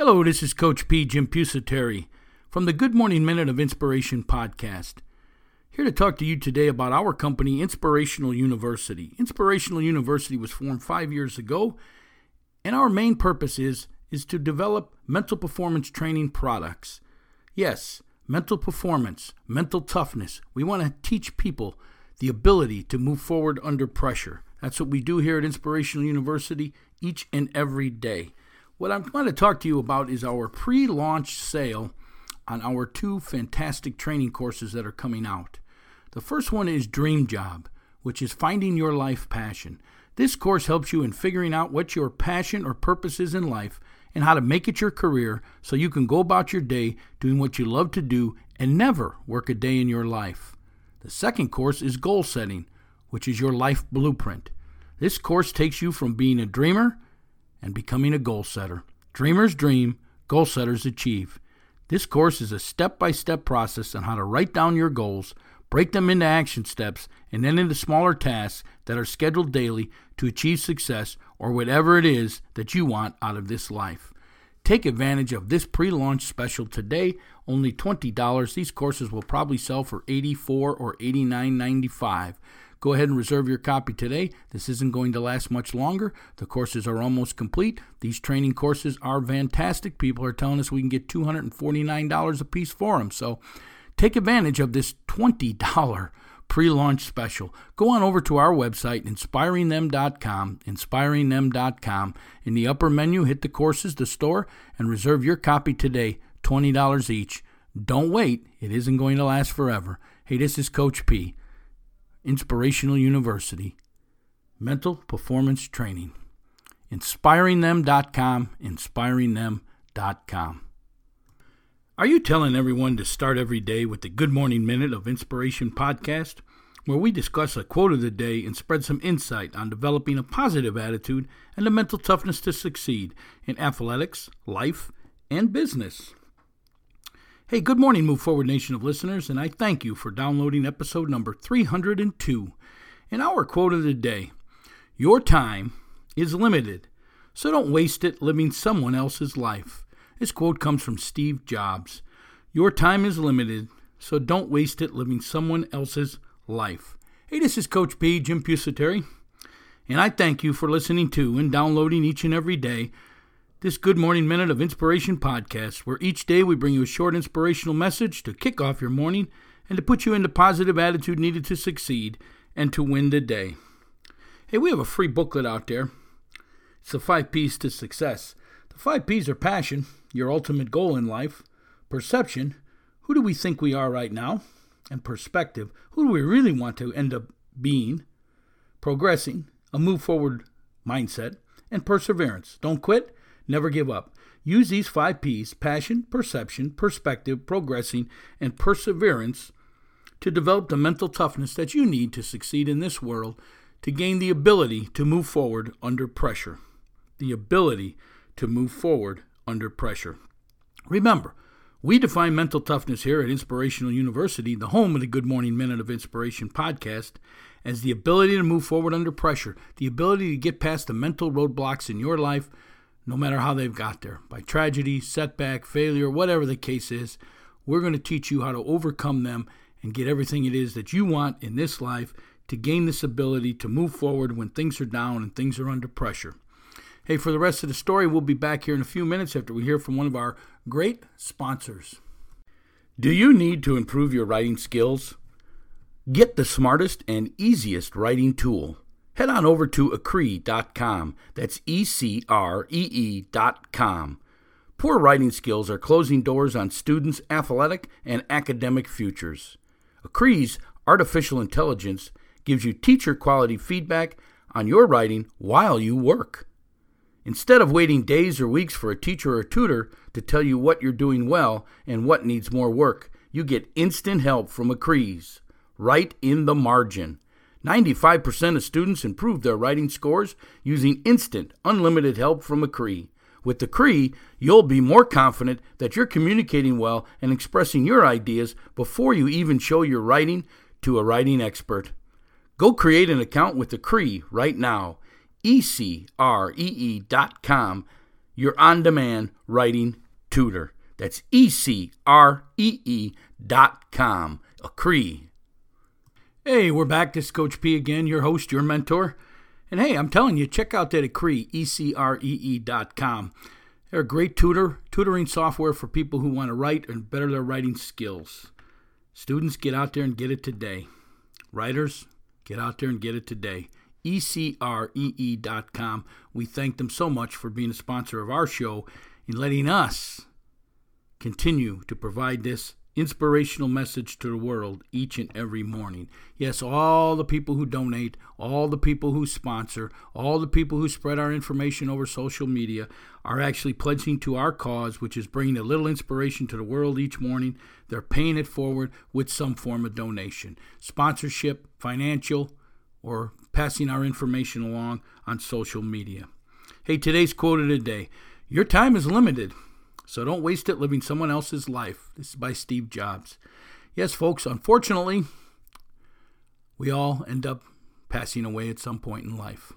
Hello, this is Coach P. Jim Pusateri from the Good Morning Minute of Inspiration podcast. Here to talk to you today about our company, Inspirational University. Inspirational University was formed five years ago, and our main purpose is, is to develop mental performance training products. Yes, mental performance, mental toughness. We want to teach people the ability to move forward under pressure. That's what we do here at Inspirational University each and every day. What I'm going to talk to you about is our pre launch sale on our two fantastic training courses that are coming out. The first one is Dream Job, which is finding your life passion. This course helps you in figuring out what your passion or purpose is in life and how to make it your career so you can go about your day doing what you love to do and never work a day in your life. The second course is Goal Setting, which is your life blueprint. This course takes you from being a dreamer and becoming a goal setter. Dreamers dream, goal setters achieve. This course is a step by step process on how to write down your goals, break them into action steps, and then into smaller tasks that are scheduled daily to achieve success or whatever it is that you want out of this life. Take advantage of this pre launch special today, only $20. These courses will probably sell for 84 or $89.95. Go ahead and reserve your copy today. This isn't going to last much longer. The courses are almost complete. These training courses are fantastic. People are telling us we can get $249 a piece for them. So take advantage of this $20 pre launch special. Go on over to our website, inspiringthem.com, inspiringthem.com. In the upper menu, hit the courses, the store, and reserve your copy today, $20 each. Don't wait, it isn't going to last forever. Hey, this is Coach P. Inspirational University, Mental Performance Training. InspiringThem.com, InspiringThem.com. Are you telling everyone to start every day with the Good Morning Minute of Inspiration podcast, where we discuss a quote of the day and spread some insight on developing a positive attitude and the mental toughness to succeed in athletics, life, and business? Hey, good morning, Move Forward Nation of listeners, and I thank you for downloading episode number 302. And our quote of the day Your time is limited, so don't waste it living someone else's life. This quote comes from Steve Jobs. Your time is limited, so don't waste it living someone else's life. Hey, this is Coach P, Jim Pusateri, and I thank you for listening to and downloading each and every day this Good Morning Minute of Inspiration podcast, where each day we bring you a short inspirational message to kick off your morning and to put you in the positive attitude needed to succeed and to win the day. Hey, we have a free booklet out there. It's the five P's to success. The five P's are passion, your ultimate goal in life, perception, who do we think we are right now, and perspective, who do we really want to end up being, progressing, a move forward mindset, and perseverance. Don't quit Never give up. Use these five P's passion, perception, perspective, progressing, and perseverance to develop the mental toughness that you need to succeed in this world to gain the ability to move forward under pressure. The ability to move forward under pressure. Remember, we define mental toughness here at Inspirational University, the home of the Good Morning Minute of Inspiration podcast, as the ability to move forward under pressure, the ability to get past the mental roadblocks in your life no matter how they've got there by tragedy, setback, failure, whatever the case is. We're going to teach you how to overcome them and get everything it is that you want in this life to gain this ability to move forward when things are down and things are under pressure. Hey, for the rest of the story, we'll be back here in a few minutes after we hear from one of our great sponsors. Do you need to improve your writing skills? Get the smartest and easiest writing tool head on over to ecree.com. That's E C R E E.com. Poor writing skills are closing doors on students' athletic and academic futures. Ecree's artificial intelligence gives you teacher quality feedback on your writing while you work. Instead of waiting days or weeks for a teacher or tutor to tell you what you're doing well and what needs more work, you get instant help from Ecree's, right in the margin. 95% of students improve their writing scores using instant, unlimited help from Ecree. With Ecree, you'll be more confident that you're communicating well and expressing your ideas before you even show your writing to a writing expert. Go create an account with Ecree right now. E-C-R-E-E dot com. your on demand writing tutor. That's E C R E E dot com. Ecree. Hey, we're back. This is Coach P again, your host, your mentor. And hey, I'm telling you, check out that Ecree, E C R E E dot com. They're a great tutor, tutoring software for people who want to write and better their writing skills. Students, get out there and get it today. Writers, get out there and get it today. ECREE.com. We thank them so much for being a sponsor of our show and letting us continue to provide this inspirational message to the world each and every morning. Yes, all the people who donate, all the people who sponsor, all the people who spread our information over social media are actually pledging to our cause, which is bringing a little inspiration to the world each morning. They're paying it forward with some form of donation, sponsorship, financial, or passing our information along on social media. Hey, today's quote of the day Your time is limited. So don't waste it living someone else's life. This is by Steve Jobs. Yes, folks, unfortunately, we all end up passing away at some point in life.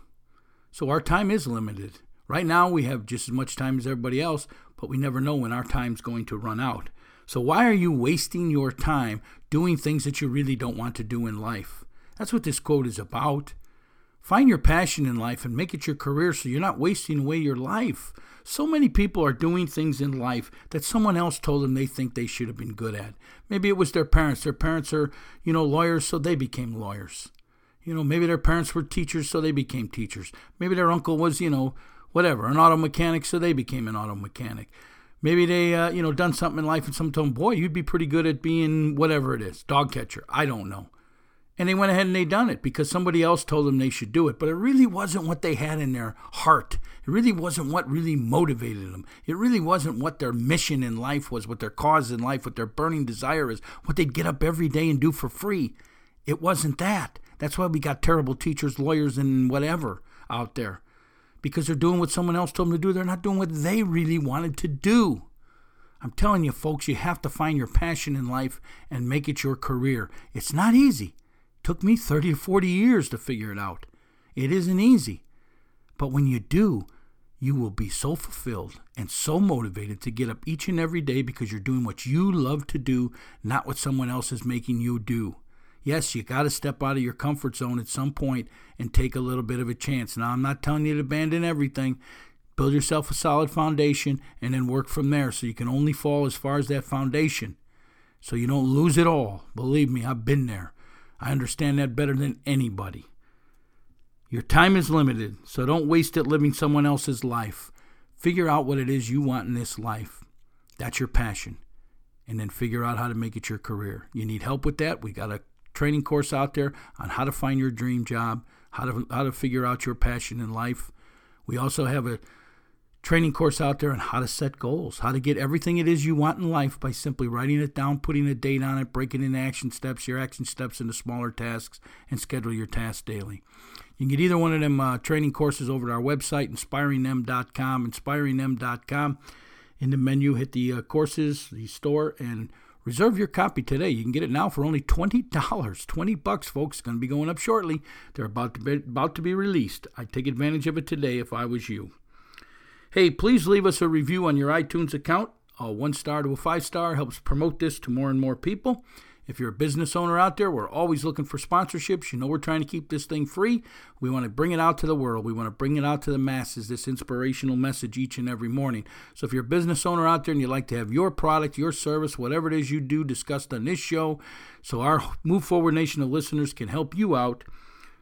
So our time is limited. Right now, we have just as much time as everybody else, but we never know when our time's going to run out. So why are you wasting your time doing things that you really don't want to do in life? That's what this quote is about. Find your passion in life and make it your career so you're not wasting away your life. So many people are doing things in life that someone else told them they think they should have been good at. Maybe it was their parents. Their parents are, you know, lawyers, so they became lawyers. You know, maybe their parents were teachers, so they became teachers. Maybe their uncle was, you know, whatever, an auto mechanic, so they became an auto mechanic. Maybe they, uh, you know, done something in life and someone told them, boy, you'd be pretty good at being whatever it is, dog catcher. I don't know. And they went ahead and they done it because somebody else told them they should do it. But it really wasn't what they had in their heart. It really wasn't what really motivated them. It really wasn't what their mission in life was, what their cause in life, what their burning desire is, what they'd get up every day and do for free. It wasn't that. That's why we got terrible teachers, lawyers, and whatever out there. Because they're doing what someone else told them to do. They're not doing what they really wanted to do. I'm telling you, folks, you have to find your passion in life and make it your career. It's not easy. Took me 30 or 40 years to figure it out. It isn't easy. But when you do, you will be so fulfilled and so motivated to get up each and every day because you're doing what you love to do, not what someone else is making you do. Yes, you got to step out of your comfort zone at some point and take a little bit of a chance. Now, I'm not telling you to abandon everything. Build yourself a solid foundation and then work from there so you can only fall as far as that foundation so you don't lose it all. Believe me, I've been there. I understand that better than anybody. Your time is limited, so don't waste it living someone else's life. Figure out what it is you want in this life. That's your passion. And then figure out how to make it your career. You need help with that? We got a training course out there on how to find your dream job, how to how to figure out your passion in life. We also have a training course out there on how to set goals, how to get everything it is you want in life by simply writing it down, putting a date on it, breaking into action steps, your action steps into smaller tasks, and schedule your tasks daily. You can get either one of them uh, training courses over to our website, inspiringthem.com, inspiringthem.com. In the menu, hit the uh, courses, the store, and reserve your copy today. You can get it now for only twenty dollars. Twenty bucks, folks. It's going to be going up shortly. They're about to be about to be released. I'd take advantage of it today if I was you. Hey, please leave us a review on your iTunes account. A one star to a five star helps promote this to more and more people. If you're a business owner out there, we're always looking for sponsorships. You know, we're trying to keep this thing free. We want to bring it out to the world. We want to bring it out to the masses, this inspirational message each and every morning. So if you're a business owner out there and you'd like to have your product, your service, whatever it is you do discussed on this show, so our Move Forward Nation of listeners can help you out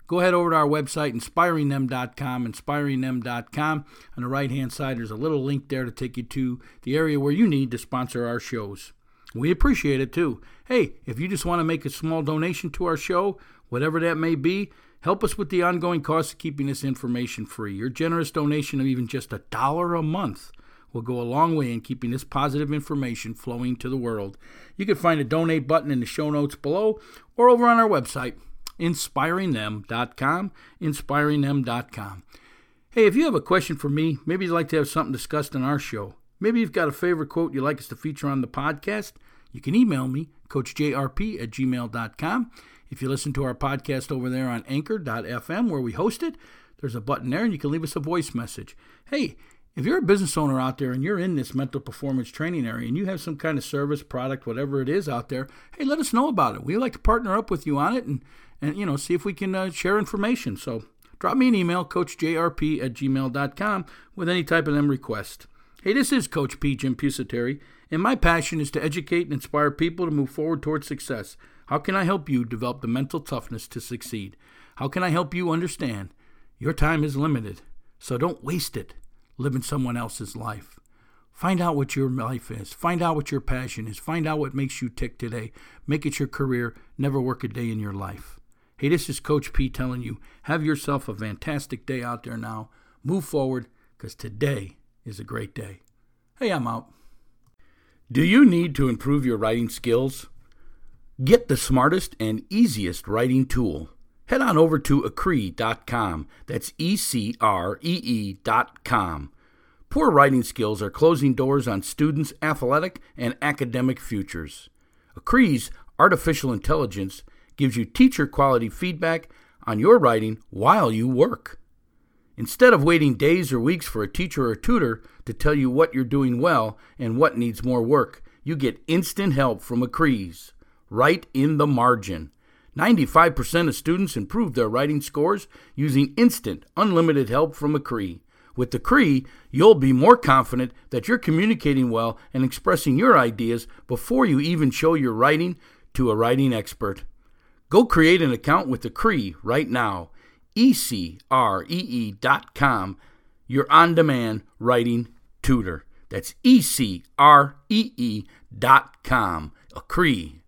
go ahead over to our website, inspiringthem.com, inspiringthem.com. On the right hand side, there's a little link there to take you to the area where you need to sponsor our shows. We appreciate it too. Hey, if you just want to make a small donation to our show, whatever that may be, help us with the ongoing cost of keeping this information free. Your generous donation of even just a dollar a month will go a long way in keeping this positive information flowing to the world. You can find a donate button in the show notes below or over on our website, inspiringthem.com, inspiringthem.com. Hey, if you have a question for me, maybe you'd like to have something discussed on our show, maybe you've got a favorite quote you'd like us to feature on the podcast, you can email me, coachjrp at gmail.com. If you listen to our podcast over there on anchor.fm where we host it, there's a button there and you can leave us a voice message. Hey, If you're a business owner out there and you're in this mental performance training area and you have some kind of service, product, whatever it is out there, hey, let us know about it. We'd like to partner up with you on it and, and you know, see if we can uh, share information. So drop me an email, coachjrp at gmail.com, with any type of them request. Hey, this is Coach P. Jim Pusateri, and my passion is to educate and inspire people to move forward towards success. How can I help you develop the mental toughness to succeed? How can I help you understand your time is limited, so don't waste it living someone else's life. Find out what your life is. Find out what your passion is. Find out what makes you tick today. Make it your career. Never work a day in your life. Hey, this is Coach P telling you have yourself a fantastic day out there now. Move forward because today is a great day. Hey, I'm out. Do you need to improve your writing skills? Get the smartest and easiest writing tool head on over to ecree.com. That's E C R E E.com. Poor writing skills are closing doors on students' athletic and academic futures. Ecree's artificial intelligence gives you teacher quality feedback on your writing while you work. Instead of waiting days or weeks for a teacher or tutor to tell you what you're doing well and what needs more work, you get instant help from Ecree's, right in the margin. 95% of students improve their writing scores using instant, unlimited help from Ecree. With Ecree, you'll be more confident that you're communicating well and expressing your ideas before you even show your writing to a writing expert. Go create an account with Ecree right now. E-C-R-E-E.com, your on-demand writing tutor. That's. Ecree.